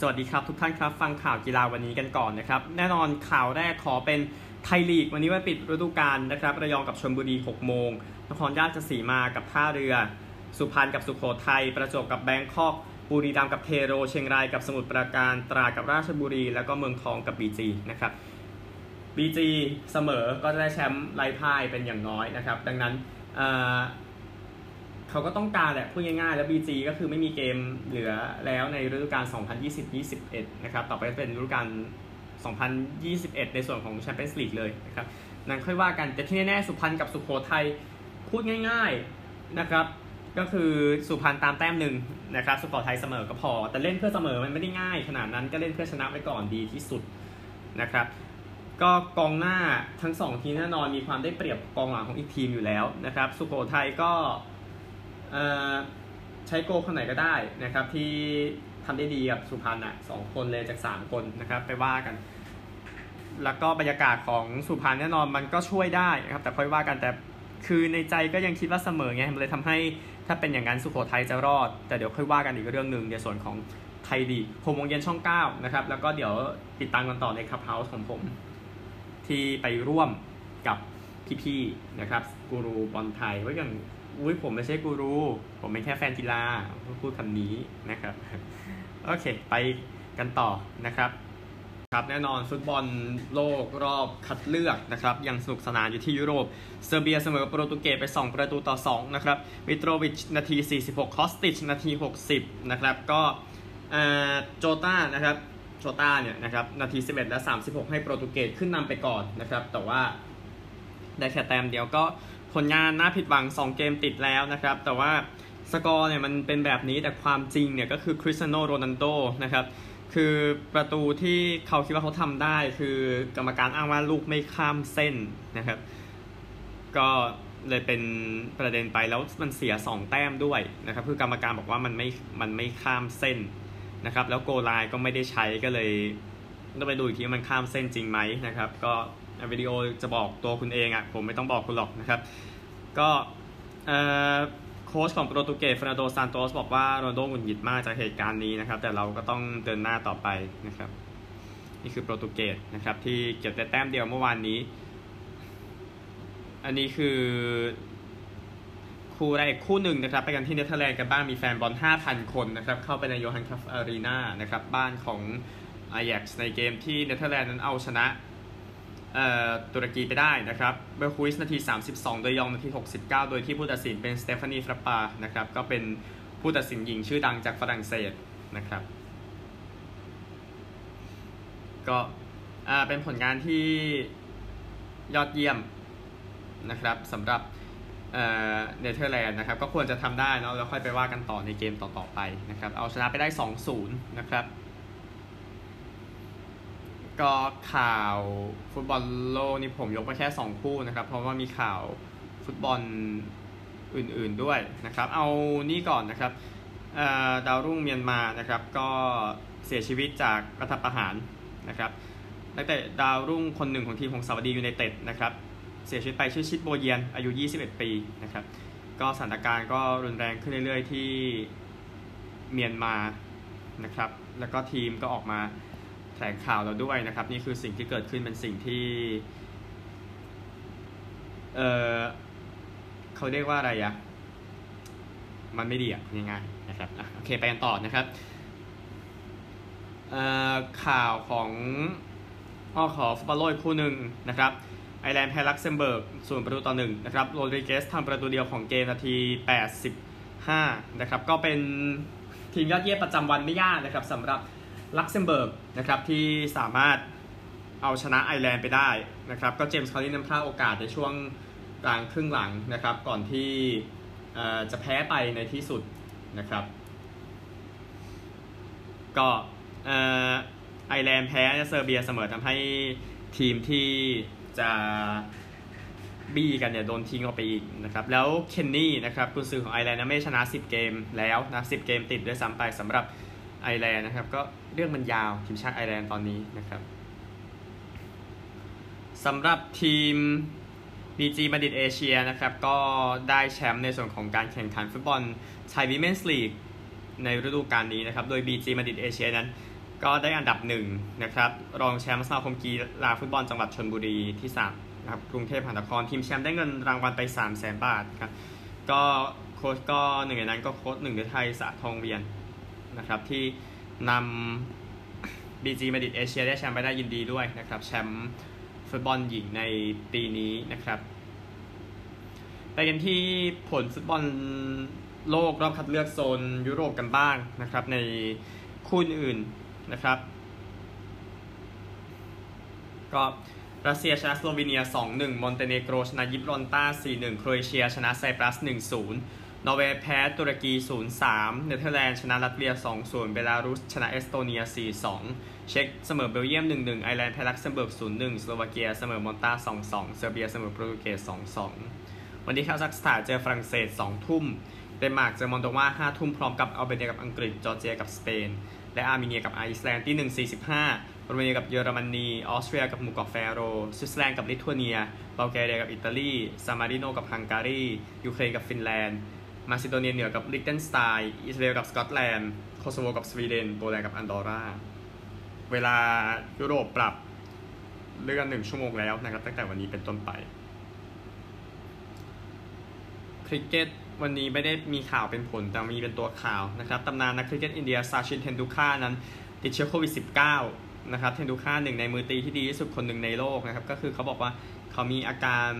สวัสดีครับทุกท่านครับ ฟังข่าวกีฬาวันนี้กันก่อนนะครับ แน่นอนข่าวแรกขอเป็นไทยลีก วันนี้วันปิดฤดูกาลนะครับ ระยองกับชลบุรี 6 โมง นครราชสีมากับท่าเรือ สุพรรณกับสุโขทัยประจวบกับแบงคอก บุรีรัมย์กับเทโร เชียงรายกับสมุทรปราการตราดกับราชบุรี แล้วก็เมืองทองกับบีจีนะครับบีจีเสมอก็จะได้แชมป์ไร้พ่ายเป็นอย่างน้อยนะครับ ดังนั้น เขาก็ต้องการแหละพูดง่ายๆ แล้ว BG ก็คือไม่มีเกมเหลือแล้วในฤดูกาล 2020-21 นะครับ ต่อไปเป็นฤดูกาล 2021 ในส่วนของแชมเปี้ยนส์ลีกเลยนะครับนั่นค่อยว่ากันแต่ที่แน่ๆสุพรรณกับสุโขทัยพูดง่ายๆนะครับก็คือสุพรรณตามแต้มหนึ่งนะครับสุโขทัยเสมอก็พอ แต่เล่นเพื่อเสมอมันไม่ได้ง่าย ขนาดนั้นก็เล่นเพื่อชนะไว้ก่อนดีที่สุดนะครับก็กองหน้าทั้งสองทีมแน่นอนมีความได้เปรียบกองหลังของอีกทีมอยู่แล้วนะครับสุโขทัยก็ ใช้โกคนไหนก็ได้นะครับที่ทำได้ดีกับสุพรรณอะสองคนเลยจากสามคนนะครับไปว่ากัน แล้วก็บรรยากาศของสุพรรณแน่นอนมันก็ช่วยได้นะครับแต่ค่อยว่ากันแต่คือในใจก็ยังคิดว่าเสมอไงมันเลยทำให้ถ้าเป็นอย่างนั้นสุโขทัยจะรอด แต่เดี๋ยวค่อยว่ากันอีกเรื่องหนึ่งในส่วนของไทยดีหกโมงเย็นช่อง 9 นะครับ แล้วก็เดี๋ยวติดตามกันต่อในคับเฮาส์ของผม ที่ไปร่วมกับ พี่ๆนะครับกูรูบอลไทยว่าอย่างอุ้ยผมไม่ใช่กูรู ผมเป็นแค่แฟนกีฬาพูดคำนี้นะครับ โอเค ไปกันต่อนะครับ ครับแน่นอนฟุตบอลโลกรอบคัดเลือกนะครับ ยังสนุกสนานอยู่ที่ยุโรป เซอร์เบียเสมอโปรตุเกสไป 2 ประตูต่อ 2 นะครับมิโตรวิชนาที 46 คอสติชนาที 60 นะครับ ก็โจต้านะครับโจต้าเนี่ยนะครับนาที 11 และ 36 ให้โปรตุเกสขึ้นนำไปก่อนนะครับ แต่ว่า ได้แค่แต้มเดียวก็ผลงานน่าผิดหวัง 2 เกมติดแล้วนะครับ แต่ว่าสกอร์เนี่ยมันเป็นแบบนี้แต่ความจริงเนี่ยก็คือคริสเตียโนโรนัลโดนะครับคือประตูที่เขาคิดว่าเขาทำได้ คือกรรมการอ้างว่าลูกไม่ข้ามเส้นนะครับ ก็เลยเป็นประเด็นไปแล้วมันเสีย 2 แต้มด้วยนะครับ คือกรรมการบอกว่ามันไม่มันไม่ข้ามเส้นนะครับ แล้วโกไลก็ไม่ได้ใช้ก็เลยต้องไปดูอีกทีมันข้ามเส้นจริงไหมนะครับ ก็ วิดีโอจะบอกตัวคุณเองอะ่ะผมไม่ต้องบอกคุณหรอกนะครับ ก็โค้ชของโปรตุเกสฟรานโดซานโตสบอกว่าโรนโดหงุดหงิดมากจากเหตุการณ์นี้นะครับ แต่เราก็ต้องเดินหน้าต่อไปนะครับ นี่คือโปรตุเกสนะครับที่เก็บแต่แต้มเดียวเมื่อวานนี้ อันนี้คือคู่แรกคู่หนึ่งนะครับ ไปกันที่เนเธอร์แลนด์กันบ้างมีแฟนบอล 5,000 คนนะครับ เข้าไปในโยฮันครัฟฟ์อารีนานะครับ บ้านของอายักซ์ในเกมที่เนเธอร์แลนด์นั้นเอาชนะ ตุรกีไปได้นะครับแบร์กฮุยส์นาที 32 เดอยองนาที 69 โดยที่ผู้ตัดสินเป็นสเตฟานีฟราปาร์ตนะครับก็เป็นผู้ตัดสินหญิงชื่อดังจากฝรั่งเศสนะครับ ก็เป็นผลงานที่ยอดเยี่ยมนะครับสำหรับเนเธอร์แลนด์นะครับก็ควรจะทำได้เนาะแล้วค่อยไปว่ากันต่อในเกมต่อๆไปนะครับเอาชนะไปได้ 2-0 นะครับ ก็ข่าวฟุตบอลโลกนี่ผมยกมาแค่ 2 คู่นะครับ เพราะว่ามีข่าวฟุตบอลอื่นๆด้วยนะครับ เอานี่ก่อนนะครับดาวรุ่งเมียนมานะครับ ก็เสียชีวิตจากรัฐประหารนะครับนักเตะดาวรุ่งคนหนึ่งของทีมของสวัสดียูไนเต็ดนะครับ เสียชีวิตไปชื่อชิดโบเยียน อายุ 21 ปีนะครับ ก็สถานการณ์ก็รุนแรงขึ้นเรื่อยๆที่เมียนมานะครับ แล้วก็ทีมก็ออกมา ถลงข่าวเราด้วยนะครับ นี่คือสิ่งที่เกิดขึ้นเป็นสิ่งที่ เออเขาเรียกว่าอะไรอะมันไม่ดีอะง่ายๆนะครับโอเคไปกันต่อนะครับข่าวของพ่อขอฟุตบอลโลกคู่หนึ่งนะครับไอร์แลนด์แพ้ลักเซมเบิร์กศูนย์ประตูต่อหนึ่งนะครับโรดริเกสทำประตูเดียวของเกมนาที 85 นะครับ ก็เป็นทีมยอดเยี่ยมประจำวันไม่ยากนะครับสำหรับ ลักเซมเบิร์กนะครับที่สามารถเอาชนะไอร์แลนด์ไปได้นะครับก็เจมส์คอลลินส์นั้นพลาดโอกาสในช่วงกลางครึ่งหลังนะครับ ก่อนที่จะแพ้ไปในที่สุดนะครับ ก็ไอร์แลนด์แพ้เซอร์เบียเสมอทำให้ทีมที่จะบี้กันเนี่ยโดนทิ้งออกไปอีกนะครับ แล้วเคนนี่นะครับกุนซือของไอร์แลนด์ไม่ชนะ 10 เกมแล้วนะ10 เกมติดด้วยซ้ำไปสำหรับ ไอร์แลนด์นะครับ ก็เรื่องมันยาวทีมชาติไอร์แลนด์ตอนนี้นะครับสำหรับทีม BG บัณฑิตเอเชียนะครับ ก็ได้แชมป์ในส่วนของการแข่งขันฟุตบอลไทย Women's League ในฤดูกาลนี้นะครับ โดย BG บัณฑิตเอเชียนั้น ก็ได้อันดับหนึ่งนะครับ รองแชมป์สมาคมกีฬาฟุตบอลจังหวัดชลบุรีที่สามนะครับกรุงเทพมหานครทีมแชมป์ได้เงินรางวัลไป 3 0 0แสนบาทครับ ก็โค้ชก็หนึ่งในนั้นก็โค้ชหนึ่งฤทัยสระทองเวียน นะครับที่นำบีจีบัณฑิตเอเชียได้แชมป์ไปได้ยินดีด้วยนะครับแชมป์ฟุตบอลหญิงในปีนี้นะครับไปกันที่ผลฟุตบอลโลกรอบคัดเลือกโซนยุโรปกันบ้างนะครับ ในคู่อื่นนะครับ ก็รัสเซียชนะสโลวีเนีย 2-1 มอนเตเนโกรชนะยิบรอลตาร์ 4-1 โครเอเชียชนะไซปรัส 1-0 นอร์เวย์แพ้ตุรกี 0-3 เนเธอร์แลนด์ชนะลัตเวีย 2-0 เบลารุส ชนะเอสโตเนีย 4-2 เช็กเสมอเบลเยียม 1-1 ไอร์แลนด์แพ้ลักเซมเบิร์ก 0-1 สโลวาเกีย เสมอมอลตา 2-2 เซอร์เบีย เสมอโปรตุเกส 2-2 วันนี้คาซัคสถานเจอฝรั่งเศส 2 ทุ่ม เดนมาร์กเจอมอลโดวา 5 ทุ่ม พร้อมกับอัลเบเนียกับอังกฤษ จอร์เจียกับสเปน และอาร์เมเนียกับไอซ์แลนด์ที่ 1.45โรมาเนียกับเยอรมนี ออสเตรียกับหมู่เกาะแฟโรสวิตเซอร์แลนด์กับลิทัวเนียบัลแกเรียกับอิตาลีซามาริโนกับฮังการียูเครนกับฟินแลนด์ มาซิโดเนียเหนือกับลิกเทนสไตน์อิสราเอลกับสกอตแลนด์โคโซโวกับสวีเดนโปแลนด์กับอันดอร่าเวลายุโรปปรับเลื่อนหนึ่งชั่วโมงแล้วนะครับตั้งแต่วันนี้เป็นต้นไป คริกเก็ตวันนี้ไม่ได้มีข่าวเป็นผลแต่มีเป็นตัวข่าวนะครับตำนานนักคริกเก็ตอินเดียซาชินเทนดูลการ์นั้น ติดเชื้อโควิด -19 นะครับเทนดูลการ์หนึ่งในมือตีที่ดีที่สุดคนหนึ่งในโลกนะครับก็คือเขาบอกว่าเขามีอาการ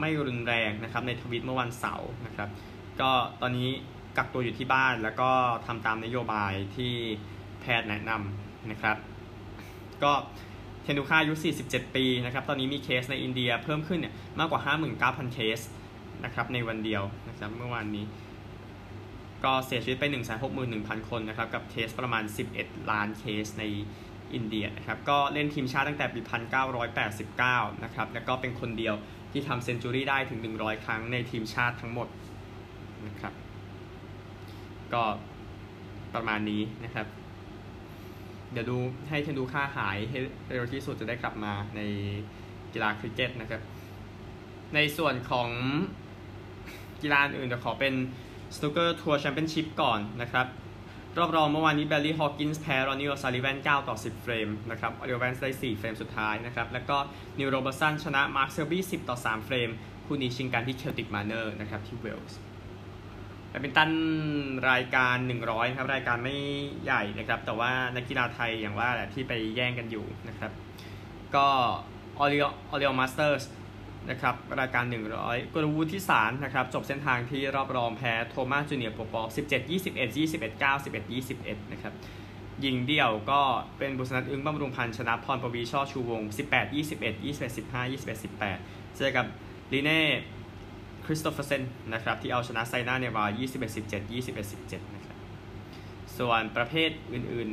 ไม่รุนแรงนะครับในทวิตเมื่อวันเสาร์นะครับ ก็ตอนนี้กักตัวอยู่ที่บ้านแล้วก็ทำตามนโยบายที่แพทย์แนะนำนะครับ ก็เทนดูลการ์อายุ 47 ปีนะครับ ตอนนี้มีเคสในอินเดียเพิ่มขึ้นเนี่ยมากกว่า 59,000 เคสนะครับในวันเดียวนะครับเมื่อวานนี้ ก็เสียชีวิตไป 161,000 คนนะครับ กับเคสประมาณ 11 ล้านเคสในอินเดียนะครับ ก็เล่นทีมชาติตั้งแต่ปี 1989 นะครับ แล้วก็เป็นคนเดียวที่ทำ century ได้ถึง 100 ครั้งในทีมชาติทั้งหมด นะครับ ก็ประมาณนี้นะครับ เดี๋ยวดูให้เทนดูค่าหายให้เร็วที่สุดจะได้กลับมาในกีฬาคริกเก็ตนะครับ ในส่วนของกีฬาอื่นเดี๋ยวขอเป็นส n ูเกอร์ทัวร์แชมเปี้ยนชิพก่อนนะครับ รอบรองเมื่อวานนี้แบร์รี่ฮอว์กินส์แพ้รอนนี่โอซาลิแวน9ต่อ 10 เฟรมนะครับโอซาลิแวนได้ 4 เฟรมสุดท้ายนะครับ แล้วก็นีลโรเบิร์ตสันชนะมาร์คเซลบี้10 ต่อ 3 เฟรม คู่นี้ชิงกันที่เซลติกแมเนอร์นะครับที่เวลส์ แบดมินตันรายการ 100 ครับ รายการไม่ใหญ่นะครับ แต่ว่านักกีฬาไทยอย่างว่าแหละที่ไปแย่งกันอยู่นะครับ ก็ออร์ออร์เลอองมาสเตอร์สนะครับ รายการ 100 กรวุฒิสารนะครับ จบเส้นทางที่รอบรองแพ้โทมัสจูเนียร์โปปอฟ17 21 21 9 11 21 นะครับ ยิงเดี่ยวก็เป็นบุศนันทน์อึ๊งบำรุงพันธุ์ชนะพรปวีช่อชูวง 18 21 21 15 21 18 เจอกับลีเน่ คริสโตเฟอร์เซนนะครับที่เอาชนะไซน่าเนห์วาล21 17 21 17นะครับส่วนประเภทอื่น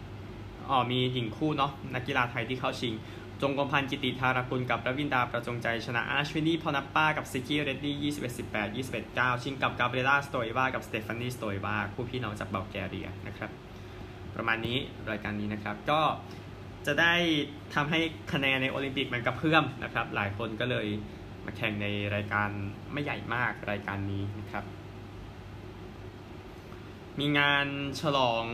ๆอ๋อมีหญิงคู่เนาะนักกีฬาไทยที่เข้าชิง จงกรมพันธ์กิติธารกุลกับรวินดาประจงใจชนะอัชวินีพอนนัปป้ากับซิกี้เรดดี้ 21 18 21 9 ชิงกับกาเบรียลาสโตเอวากับสเตฟานีสโตเอวาคู่พี่น้องจากบัลแกเรียนะครับประมาณนี้รายการนี้นะครับก็จะได้ทำให้คะแนนในโอลิมปิกมันกระเพื่อมนะครับหลายคนก็เลย มาแข่งในรายการไม่ใหญ่มากรายการนี้นะครับ มีงานฉลอง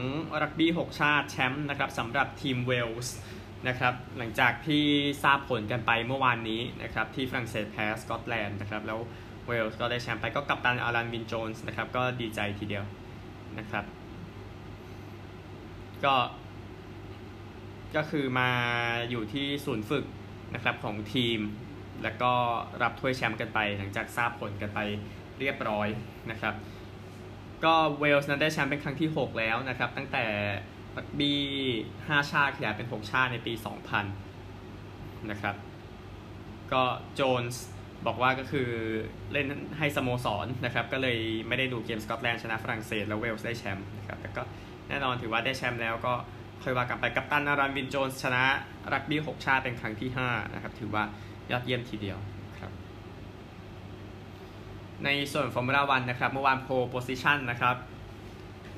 รักบี้ 6 ชาติแชมป์นะครับสำหรับทีมเวลส์นะครับหลังจากที่ทราบผลกันไปเมื่อวานนี้นะครับที่ฝรั่งเศสแพ้สกอตแลนด์นะครับแล้วเวลส์ก็ได้แชมป์ไปก็กัปตันอารันวินโจนส์นะครับก็ดีใจทีเดียวนะครับ ก็ก็คือมาอยู่ที่ศูนย์ฝึกนะครับของทีม แล้วก็รับถ้วยแชมป์กันไป หลังจากทราบผลกันไปเรียบร้อยนะครับ ก็เวลส์นั้นได้แชมป์เป็นครั้งที่ 6 แล้วนะครับ ตั้งแต่รักบี้5ชาติขยายเป็น 6 ชาติในปี 2000 นะครับ ก็โจนส์บอกว่าก็คือเล่นให้สโมสรนะครับ ก็เลยไม่ได้ดูเกมสกอตแลนด์ชนะฝรั่งเศสแล้วเวลส์ได้แชมป์นะครับแต่ก็แน่นอนถือว่าได้แชมป์แล้วก็ค่อยว่ากันไปกัปตันอลันวินโจนส์ชนะรักบี้6ชาติเป็นครั้งที่5นะครับถือว่า ยอดเยี่ยมทีเดียวครับ ในส่วนฟอร์มูล่าวันนะครับ เมื่อวานโพโพซิชันนะครับ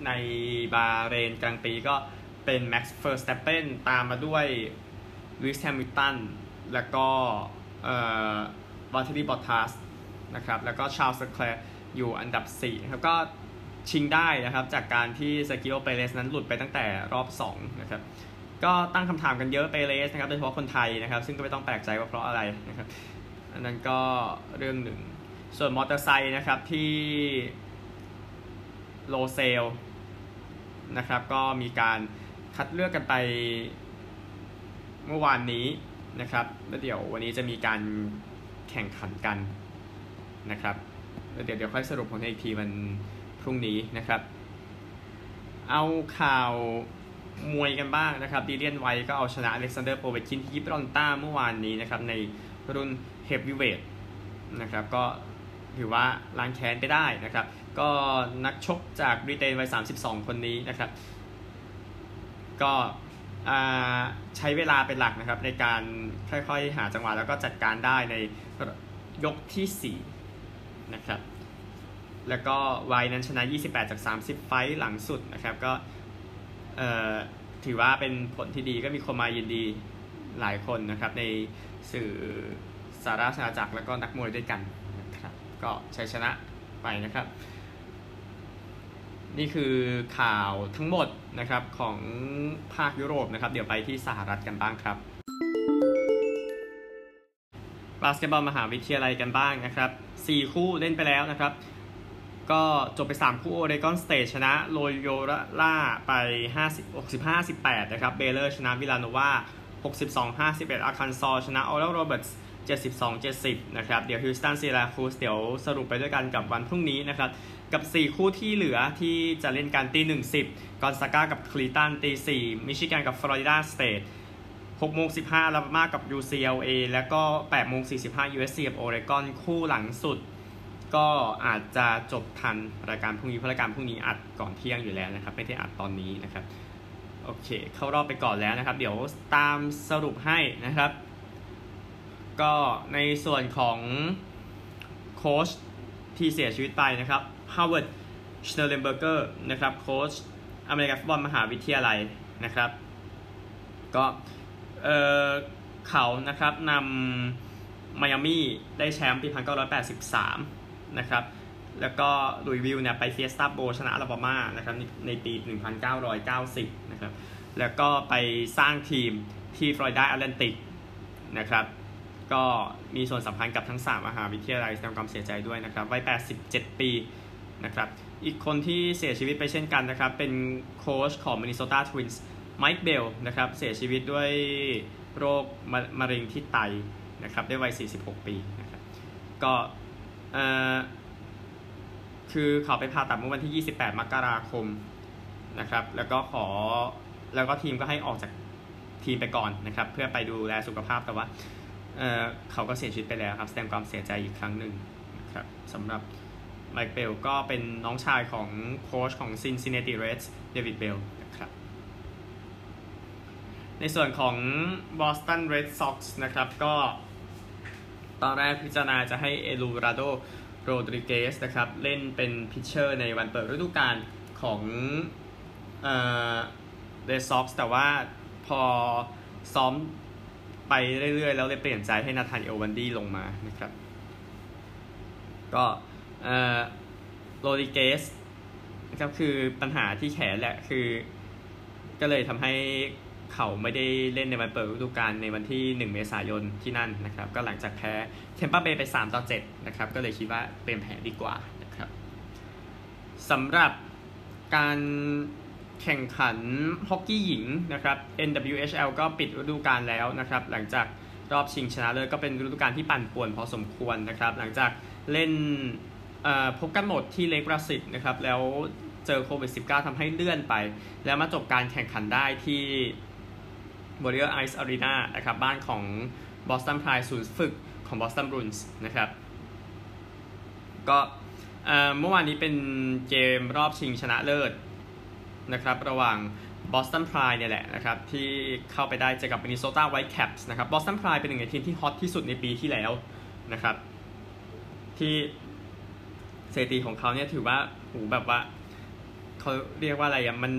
ในบาเรนกรังด์ปรีซ์ก็เป็นแม็กซ์เวอร์สแตปเปนตามมาด้วยลูวิสแฮมิลตันแล้วก็วอลต์เทรี่บอตทัสนะครับ แล้วก็ชาร์ลส์เลอแคลร์อยู่อันดับ4นะครับก็ชิงได้นะครับ จากการที่เซร์คิโอเปเรสนั้นหลุดไปตั้งแต่รอบ 2 นะครับ ก็ตั้งคำถามกันเยอะเปเรสนะครับโดยเฉพาะคนไทยนะครับ ซึ่งก็ไม่ต้องแปลกใจว่าเพราะอะไรนะครับอันนั้นก็เรื่องหนึ่ง ส่วนมอเตอร์ไซค์นะครับที่โลเซลนะครับก็มีการคัดเลือกกันไปเมื่อวานนี้นะครับแล้วเดี๋ยววันนี้จะมีการแข่งขันกันนะครับแล้วเดี๋ยวเดี๋ยวค่อยสรุปผลอีกทีวันพรุ่งนี้นะครับ เอาข่าว มวยกันบ้างนะครับดิลเลียนไวท์ก็เอาชนะอเล็กซานเดอร์โปเวตกินที่ยิบรอลตาร์เมื่อวานนี้นะครับในรุ่นเฮฟวีเวทนะครับก็ถือว่าล้างแค้นไปได้นะครับ ก็นักชกจากบริเตนวัย 32 คนนี้นะครับ ก็ใช้เวลาเป็นหลักนะครับ ในการค่อยๆ หาจังหวะแล้วก็จัดการได้ในยกที่ 4 นะครับ แล้วก็ไวนั้นชนะ 28 จาก 30 ไฟหลังสุดนะครับก็ ถือว่าเป็นผลที่ดีก็มีคนมายินดีหลายคนนะครับ ในสื่อสหราชอาณาจักรแล้วก็นักมวยด้วยกันนะครับ ก็ชัยชนะไปนะครับ นี่คือข่าวทั้งหมดนะครับของภาคยุโรปนะครับ เดี๋ยวไปที่สหรัฐกันบ้างครับบาสเกตบอลมหาวิทยาลัยกันบ้างนะครับ 4 คู่เล่นไปแล้วนะครับ ก็จบไป 3 คู่โอเรกอนสเตทชนะโลโยล่าไป65-18 นะครับ เบเลอร์ชนะวิลาโนวา62-51 อาร์คันซอชนะออรัลโรเบิร์ตส72-70 นะครับ เดี๋ยวฮิวสตันซีราคิวส์เดี๋ยวสรุปไปด้วยกันกับวันพรุ่งนี้นะครับ กับ 4 คู่ที่เหลือที่จะเล่นกันตีหนึ่งสิบกอนซาก้ากับเครตันตีสี่มิชิแกนกับฟลอริดาสเตท6โมง15อลาบามากับ UCLA แล้วก็8โมง45 USC กับโอเรกอนคู่หลังสุด ก็อาจจะจบทันรายการพรุ่งนี้เพราะรายการพรุ่งนี้อัดก่อนเที่ยงอยู่แล้วนะครับ ไม่ได้อัดตอนนี้นะครับ โอเค เข้ารอบไปก่อนแล้วนะครับ เดี๋ยวตามสรุปให้นะครับ ก็ในส่วนของโค้ชที่เสียชีวิตไปนะครับฮาวเวิร์ดชเนลเลนเบอร์เกอร์นะครับโค้ชอเมริกันฟุตบอลมหาวิทยาลัยนะครับ ก็เออเขานะครับนำไมอามี่ได้แชมป์ปี 1983 นะครับ แล้วก็หลุยส์วิลล์เนี่ยไปเฟียสตาโบวล์ชนะอลาบามานะครับในปี 1990 นะครับ แล้วก็ไปสร้างทีมที่ฟลอริดาแอตแลนติกนะครับ ก็มีส่วนสัมพันธ์กับทั้ง 3 มหาวิทยาลัยแสดงความเสียใจด้วยนะครับ วัย 87 ปีนะครับอีกคนที่เสียชีวิตไปเช่นกันนะครับ เป็นโค้ชของมินนิโซตาทวินส์ไมค์เบลนะครับเสียชีวิตด้วยโรคมะเร็งที่ไตนะครับได้วัย 46 ปีนะครับก็ คือเขาไปผ่าตัดเมื่อวันที่ 28 มกราคมนะครับ แล้วก็ขอแล้วก็ทีมก็ให้ออกจากทีมไปก่อนนะครับ เพื่อไปดูแลสุขภาพแต่ว่าเเขาก็เสียชีวิตไปแล้วครับแสดงความเสียใจอีกครั้งหนึ่งนะครับสำหรับไมค์เบลก็เป็นน้องชายของโค้ชของ Cincinnati Reds เดวิดเบลนะครับในส่วนของ Boston Red Sox นะครับก็ ตอนแรกพิจารณาจะให้เอลูราโดโรดริเกสนะครับเล่นเป็นพิชเชอร์ในวันเปิดฤดูกาลของเอ่อ Red Sox แต่ว่าพอซ้อมไปเรื่อยๆ แล้วเลยเปลี่ยนใจให้นาธานเอลวันดี้ลงมานะครับ ก็โรดิเกสนะครับคือปัญหาที่แขนแหละคือก็เลยทำให้ เขาไม่ได้เล่นในวันเปิดฤดูกาลในวันที่ 1 เมษายนที่นั่นนะครับ ก็หลังจากแพ้เทมเปอร์เบย์ไป 3 ต่อ 7 นะครับ ก็เลยคิดว่าเป็นแผนดีกว่านะครับสำหรับการแข่งขันฮอกกี้หญิงนะครับ NWHL ก็ปิดฤดูกาลแล้วนะครับ หลังจากรอบชิงชนะเลิศก็เป็นฤดูกาลที่ปั่นป่วนพอสมควรนะครับ หลังจากเล่นพบกันหมดที่เลกประสิทธิ์นะครับ แล้วเจอโควิด -19 ทำให้เลื่อนไป แล้วมาจบการแข่งขันได้ที่ Warrior Ice Arena นะครับบ้านของ Boston Pride ศูนย์ฝึกของ Boston Bruins นะครับก็เมื่อวานนี้เป็นเกมรอบชิงชนะเลิศนะครับระหว่าง Boston Pride เนี่ยแหละนะครับที่เข้าไปได้เจอกับ Minnesota Whitecaps นะครับ Boston Pride เป็นหนึ่งในทีมที่ฮอตที่สุดในปีที่แล้วนะครับที่สถิติของเขาเนี่ยถือว่าหูแบบว่าเขาเรียกว่าอะไรอะมัน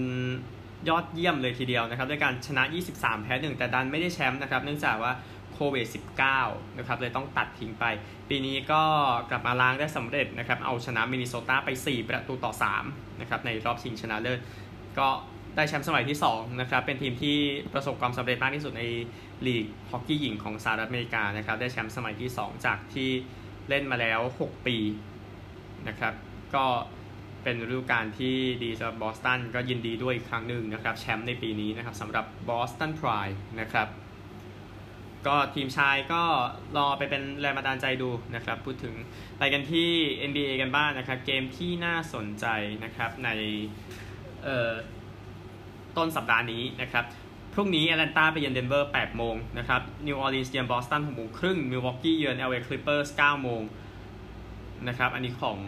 ยอดเยี่ยมเลยทีเดียวนะครับด้วยการชนะ 23 แพ้ 1 แต่ดันไม่ได้แชมป์นะครับ เนื่องจากว่าโควิด -19 นะครับเลยต้องตัดทิ้งไป ปีนี้ก็กลับมาล้างได้สำเร็จนะครับ เอาชนะมินนิโซตาไป 4 ประตูต่อ3นะครับในรอบชิงชนะเลิศก็ได้แชมป์สมัยที่2นะครับเป็นทีมที่ประสบความสำเร็จมากที่สุดในลีกฮอกกี้หญิงของสหรัฐอเมริกานะครับได้แชมป์สมัยที่ 2 จากที่เล่นมาแล้ว 6 ปีนะครับก็ เป็นฤดูกาลที่ดีสำหรับบอสตันก็ยินดีด้วยอีกครั้งหนึ่งนะครับแชมป์ในปีนี้นะครับสำหรับบอสตันพรายนะครับก็ทีมชายก็รอไปเป็นแรงบันดาลใจดูนะครับ พูดถึงไปกันที่ NBA กันบ้างนะครับ เกมที่น่าสนใจนะครับในต้นสัปดาห์นี้นะครับ พรุ่งนี้แอตแลนตาไปเยือนเดนเวอร์8โมงนะครับนิวออร์ลีนส์เยือนบอสตัน6โมงครึ่งมิลวอกกี้เยือน LA Clippers 9โมงนะครับ อันนี้ของ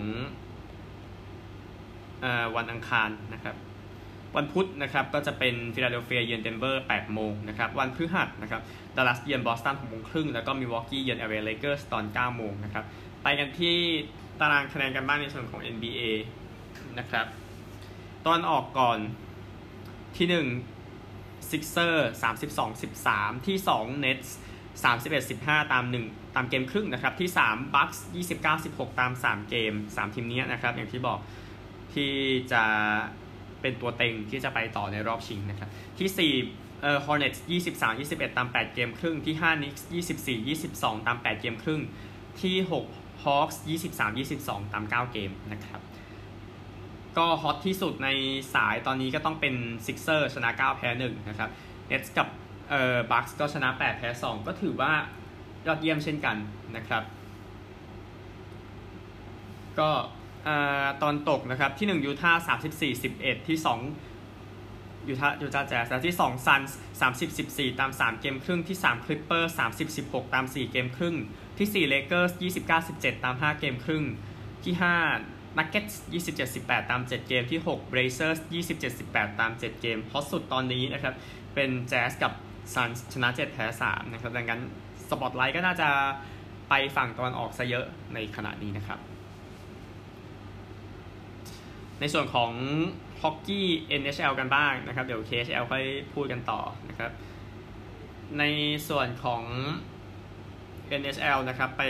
วันอังคารนะครับ วันพุธนะครับก็จะเป็นฟิลาเดลเฟียเยือนเดนเวอร์8โมงนะครับ วันพฤหัสนะครับดัลลัสเยือนบอสตัน6โมงครึ่งแล้วก็มิลวอกกี้เยือน LA Lakers ตอน9โมงนะครับ ไปกันที่ตารางคะแนนกันบ้างในส่วนของ NBA นะครับ ตอนออกก่อนที่ 1 Sixer 32 13 ที่ 2 Nets 31 15 ตาม 1 ตามเกมครึ่งนะครับ ที่ 3 Bucks 29 16 ตาม 3 เกม 3 ทีมนี้นะครับ อย่างที่บอก ที่จะเป็นตัวเต็งที่จะไปต่อในรอบชิงนะครับ ที่4เอ่อ Hornets 23 21 ตาม 8 เกมครึ่ง ที่5 Knicks 24 22 ตาม 8 เกมครึ่ง ที่ 6 Hawks 23 22 ตาม 9 เกมนะครับ ก็ฮอตที่สุดในสายตอนนี้ก็ต้องเป็นซิกเซอร์ชนะ 9 แพ้ 1 นะครับเน็ตส์กับเอ่อบัคส์ก็ชนะ 8 แพ้ 2 ก็ถือว่ายอดเยี่ยมเช่นกันนะครับ ก็ ตะวันตกนะครับที่1ยูทาห์34 11 ที่2ยูทาห์ยูทาห์แจ๊สที่2ซันส์30 14 ตาม 3 เกมครึ่งที่3คลิปเปอร์30 16 ตาม 4 เกมครึ่ง ที่4เลเกอร์ส29 17 ตาม 5 เกมครึ่ง ที่5นักเก็ต27 18 ตาม 7 เกมที่6 Blazers 27 18 ตาม 7 เกมฮอตสุดตอนนี้นะครับเป็นแจ๊สกับซันชนะ 7 แพ้3นะครับดังนั้นสปอตไลท์ก็น่าจะไปฝั่งตะวันออกซะเยอะในขณะนี้นะครับ ในส่วนของฮอกกี้ NHL กันบ้างนะครับ เดี๋ยว KHL ค่อยพูดกันต่อนะครับ ในส่วนของ NHL นะครับไป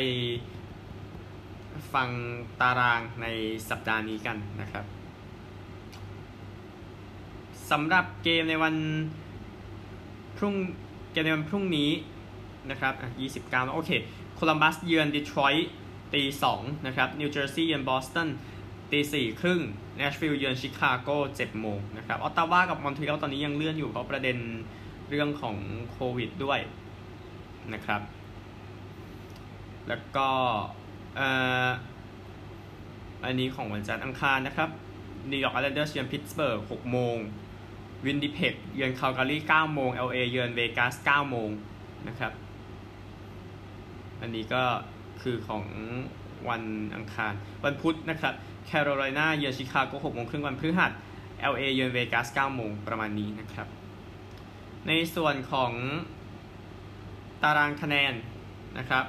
ฟังตารางในสัปดาห์นี้กันนะครับสำหรับเกมในวันพรุ่งเกมในวันพรุ่งนี้นะครับอะ29โอเค โคลัมบัสเยือนดีทรอยต์ตี2นะครับ นิวเจอร์ซีย์เยือนบอสตัน ตีสี่ครึ่งแนชวิลล์เยือนชิคาโกเจ็ดโมงนะครับออตตาวากับมอนทรีออลตอนนี้ยังเลื่อนอยู่เพราะประเด็นเรื่องของโควิดด้วยนะครับ แล้วก็อันนี้ของวันจันทร์อังคารนะครับนิวยอร์กไอแลนเดอร์สเยือนพิตสเบิร์ก6โมงวินนิเพกเยือนคาลการี9โมง LA เยือนเวกัส9โมงนะครับ อันนี้ก็คือของวันอังคาร วันพุธนะครับ แคโรไลนาเยือนชิคาโก6โมงครึ่งวันพฤหัส LA เยือนเวกัส9โมงประมาณนี้นะครับ ในส่วนของตารางคะแนนนะครับ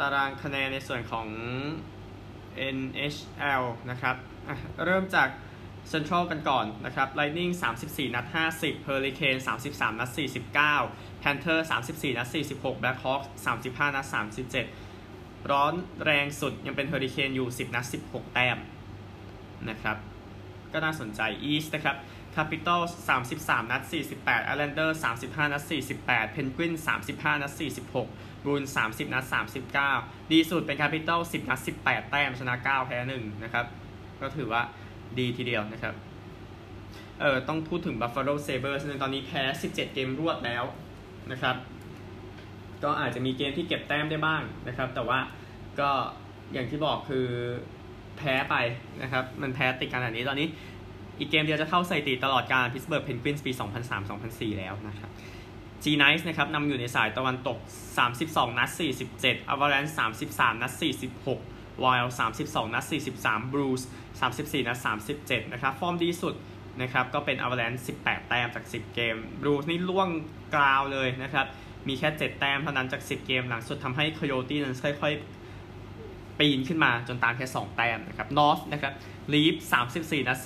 ตารางคะแนนในส่วนของ NHL นะครับเริ่มจาก Central กันก่อนนะครับ Lightning 34 นัด 50 Hurricane 33 นัด 49 Panther 34 นัด 46 Blackhawks 35 นัด 37 ร้อนแรงสุดยังเป็น Hurricane อยู่ 10 นัด 16 แต้มนะครับ ก็น่าสนใจ East นะครับ Capital 33 นัด 48 Islander 35 นัด 48 Penguin 35 นัด 46บูน 30 นัด 39 ดีสุดเป็นแคปิตอล10 นัด 18 แต้ม ชนะ 9 แพ้ 1 นะครับ ก็ถือว่าดีทีเดียวนะครับ เออต้องพูดถึง Buffalo Sabres ในตอนนี้แพ้ 17 เกมรวดแล้วนะครับ ก็อาจจะมีเกมที่เก็บแต้มได้บ้างนะครับ แต่ว่าก็อย่างที่บอกคือแพ้ไปนะครับ มันแพ้ติดกันแบบนี้ตอนนี้อีกเกมเดียวจะเข้าสถิติตลอดกาลพิตส์เบิร์กเพนกวินส์ปี 2003-2004 แล้วนะครับ G Knights นะครับนำอยู่ในสายตะวันตก 32 นัด 47 Avalanche 33 นัด 46 Wild 32 นัด 43 Blues 34 นัด 37 นะครับ ฟอร์มดีสุดนะครับ ก็เป็น Avalanche 18 แต้มจาก 10 เกม Blues นี่ล่วงกราวเลยนะครับ มีแค่ 7 แต้มเท่านั้นจาก 10 เกมหลังสุดทำให้ Coyote นั้นค่อยๆ ปีนขึ้นมาจนตามแค่ 2 แต้มนะครับ North นะครับ Leaf 34 นัด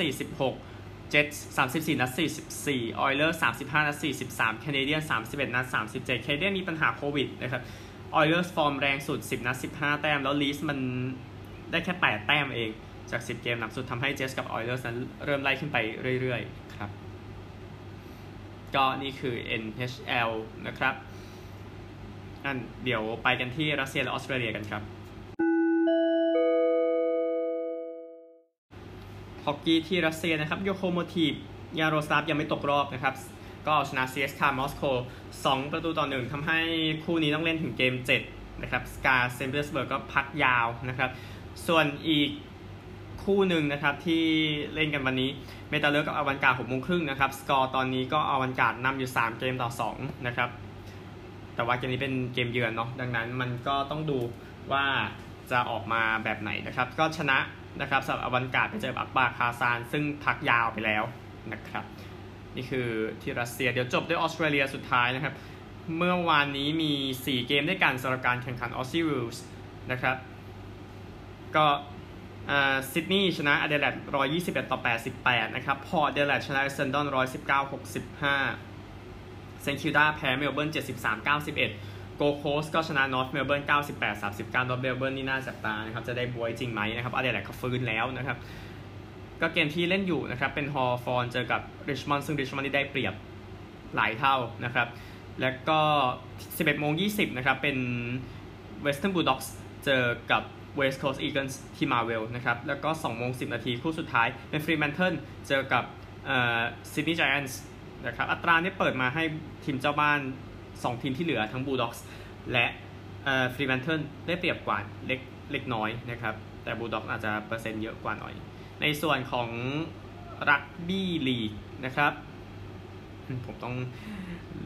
46 Jets 34 นัด 44 Oilers 35 นัด 43 Canadian 31 นัด 37 Canadiens มีปัญหาโควิดนะครับ Oilers ฟอร์มแรงสุด 10 นัด 15 แต้ม แล้ว Leafs มันได้แค่ 8 แต้มเองจาก 10 เกมหนักสุดทำให้ Jets กับ Oilers นั้นเริ่มไล่ขึ้นไปเรื่อยๆ ครับ ก็นี่คือ NHL นะครับ อันเดี๋ยวไปกันที่รัสเซียและออสเตรเลียกันครับฮอกกี้ที่รัสเซียนะครับโลโคโมทีฟยาโรสลาฟยังไม่ตกรอบนะครับ ก็เอาชนะ CSKA มอสโก2ประตูต่อหนึ่งทำให้คู่นี้ต้องเล่นถึงเกม 7 นะครับสกาเซนต์ปีเตอร์สเบิร์กก็พักยาวนะครับ ส่วนอีกคู่หนึ่งนะครับที่เล่นกันวันนี้เมตาเลิร์กกับอวันการ์ดหกโมงครึ่งนะครับ สกอร์ตอนนี้ก็อวันการ์ดนำอยู่ 3 เกมต่อ 2 นะครับ แต่ว่าเกมนี้เป็นเกมเยือนเนาะดังนั้นมันก็ต้องดูว่าจะออกมาแบบไหนนะครับ ก็ชนะนะครับสำหรับอวันการ์ดไปเจออัคบาร์สคาซาน ซึ่งพักยาวไปแล้วนะครับ นี่คือที่รัสเซียเดี๋ยวจบด้วยออสเตรเลียสุดท้ายนะครับ เมื่อวานนี้มี 4 เกมด้วยกันสำหรับการแข่งขัน Aussie Rules นะครับ ก็ซิดนีย์ชนะอเดเลด121 ต่อ 88 นะครับ พอร์ตอเดเลดชนะเอสเซนดอน119 65 เซนต์คิลดาแพ้เมลเบิร์น73 91 โกลด์โคสต์ก็ชนะนอร์ทเมลเบิร์น98 39นอร์ทเมลเบิร์นนี่น่าจับตานะครับจะได้บ๊วยจริงไหมนะครับอเดเลดเขาฟื้นแล้วนะครับก็เกมที่เล่นอยู่นะครับเป็นฮอว์ธอร์นเจอกับริชมอนด์ซึ่งริชมอนด์นี่ได้เปรียบหลายเท่านะครับแล้วก็ 11โมง20นะครับเป็น Western Bulldogs เจอกับ West Coast Eagles ที่มาร์เวลนะครับแล้วก็2โมง10 นาทีคู่สุดท้ายเป็น Fremantle เจอกับเอ่อ Sydney Giants นะครับอัตราเนี่ยเปิดมาให้ทีมเจ้าบ้าน 2 ทีมที่เหลือทั้ง Bulldogs และ Fremantle ได้เปรียบกว่าเล็กเล็กน้อยนะครับ แต่บูลด็อกอาจจะเปอร์เซ็นต์เยอะกว่าหน่อย ในส่วนของรักบี้ลีกนะครับ ผมต้อง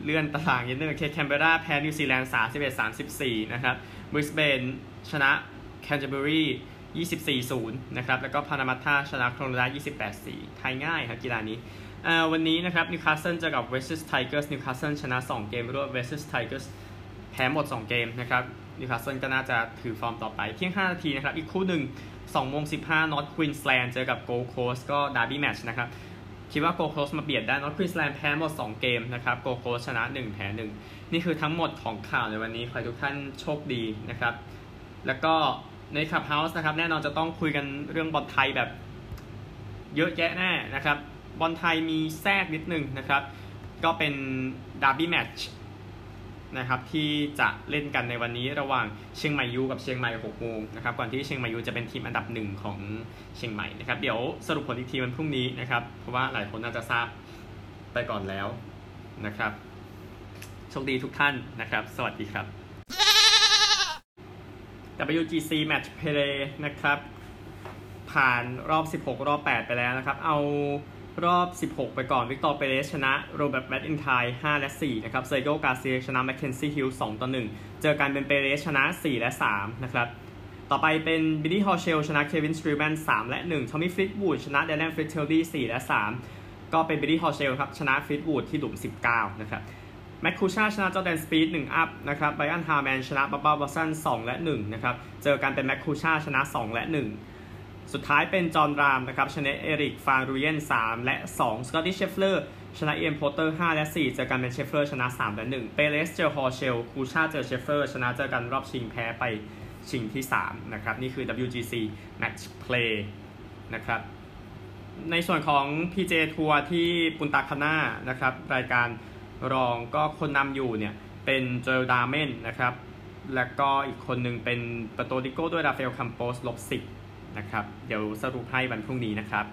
เลื่อนตารางนิดนึงเคแคนเบราแพ้นิวซีแลนด์31 34 นะครับบริสเบนชนะแคนเทอร์เบอรี่24 0 นะครับ แล้วก็พารามัตตาชนะโครนัลลา28 4ทายง่ายครับกีฬานี้ วันนี้นะครับนิวคาสเซิลเจอกับเวสต์ไทเกอร์สนิวคาสเซิลชนะ 2 เกมรวดเวสต์ไทเกอร์สแพ้หมด 2 เกมนะครับนิวคาสเซิลก็น่าจะถือฟอร์มต่อไป เที่ยง 5 นาทีนะครับอีกคู่หนึ่ง2โมง15 North Queensland เจอกับ Gold Coast ก็ derby match นะครับคิดว่า Gold Coast มาเบียดได้ North Queensland แพ้หมด 2 เกมนะครับ Gold Coast ชนะ 1 แพ้ 1 นี่คือทั้งหมดของข่าวในวันนี้ขอให้ทุกท่านโชคดีนะครับแล้วก็ใน Clubhouse นะครับแน่นอนจะต้องคุยกันเรื่องบอลไทยแบบเยอะแยะแน่นะครับ บอลไทยมีแทรกนิดนึงนะครับ ก็เป็นดาร์บี้แมตช์นะครับที่จะเล่นกันในวันนี้ระหว่างเชียงใหม่ยูกับเชียงใหม่6โมงนะครับก่อนที่เชียงใหม่ยูจะเป็นทีมอันดับหนึ่งของเชียงใหม่นะครับเดี๋ยวสรุปผลอีกทีวันพรุ่งนี้นะครับเพราะว่าหลายคนน่าจะทราบไปก่อนแล้วนะครับโชคดีทุกท่านนะครับ สวัสดีครับ WGC Match Play นะครับ ผ่านรอบ 16 รอบ 8 ไปแล้วนะครับ เอา รอบ 16 ไปก่อนวิกตอร์เปเรสชนะโรเบิร์ตแมคอินไทร์5และ 4 นะครับเซร์คิโอการ์เซียชนะแมคเคนซี่ฮิวจ์ส2ต่อ 1 เจอกันเป็นเปเรสชนะ 4 และ 3 นะครับ ต่อไปเป็นบิลลี่ฮอเชลชนะเควินสตรีแมน3และ 1 ทอมมี่ฟริตวูดชนะดีแลนฟริตเทลลี่ 4 และ 3 ก็เป็นบิลลี่ฮอเชลครับชนะฟริตวูดที่หลุม 19 นะครับแมตต์คูชาร์ชนะจอร์แดนสปีธ1 up นะครับไบรอันฮาร์แมนชนะบับบ้าวัตสัน2และ 1 นะครับ เจอกันเป็นแมตต์คูชาร์ชนะ 2 และ 1 สุดท้ายเป็นจอห์นรามนะครับชนะเอริกแวนรูเยน3 และ 2 สกอตตี้เชฟเลอร์ ชนะเอียนโพลเตอร์ 5 และ 4 เจอกันเป็นเชฟเลอร์ชนะ 3 และ 1 เปเรสเจอฮอเชลคูชาร์เจอเชฟเลอร์ชนะเจอกันรอบชิงแพ้ไปชิงที่ 3 นะครับ นี่คือ WGC Match Play นะครับ ในส่วนของ PJ ทัวร์ที่ปุนตาคาน่านะครับ รายการรองก็คนนำอยู่เนี่ยเป็นโจเอลดาห์เมนนะครับ แล้วก็อีกคนหนึ่งเป็นปโตดิโก้ด้วยราฟาเอลคัมโปสลบ10 นะครับ เดี๋ยวสรุปให้วันพรุ่งนี้นะครับ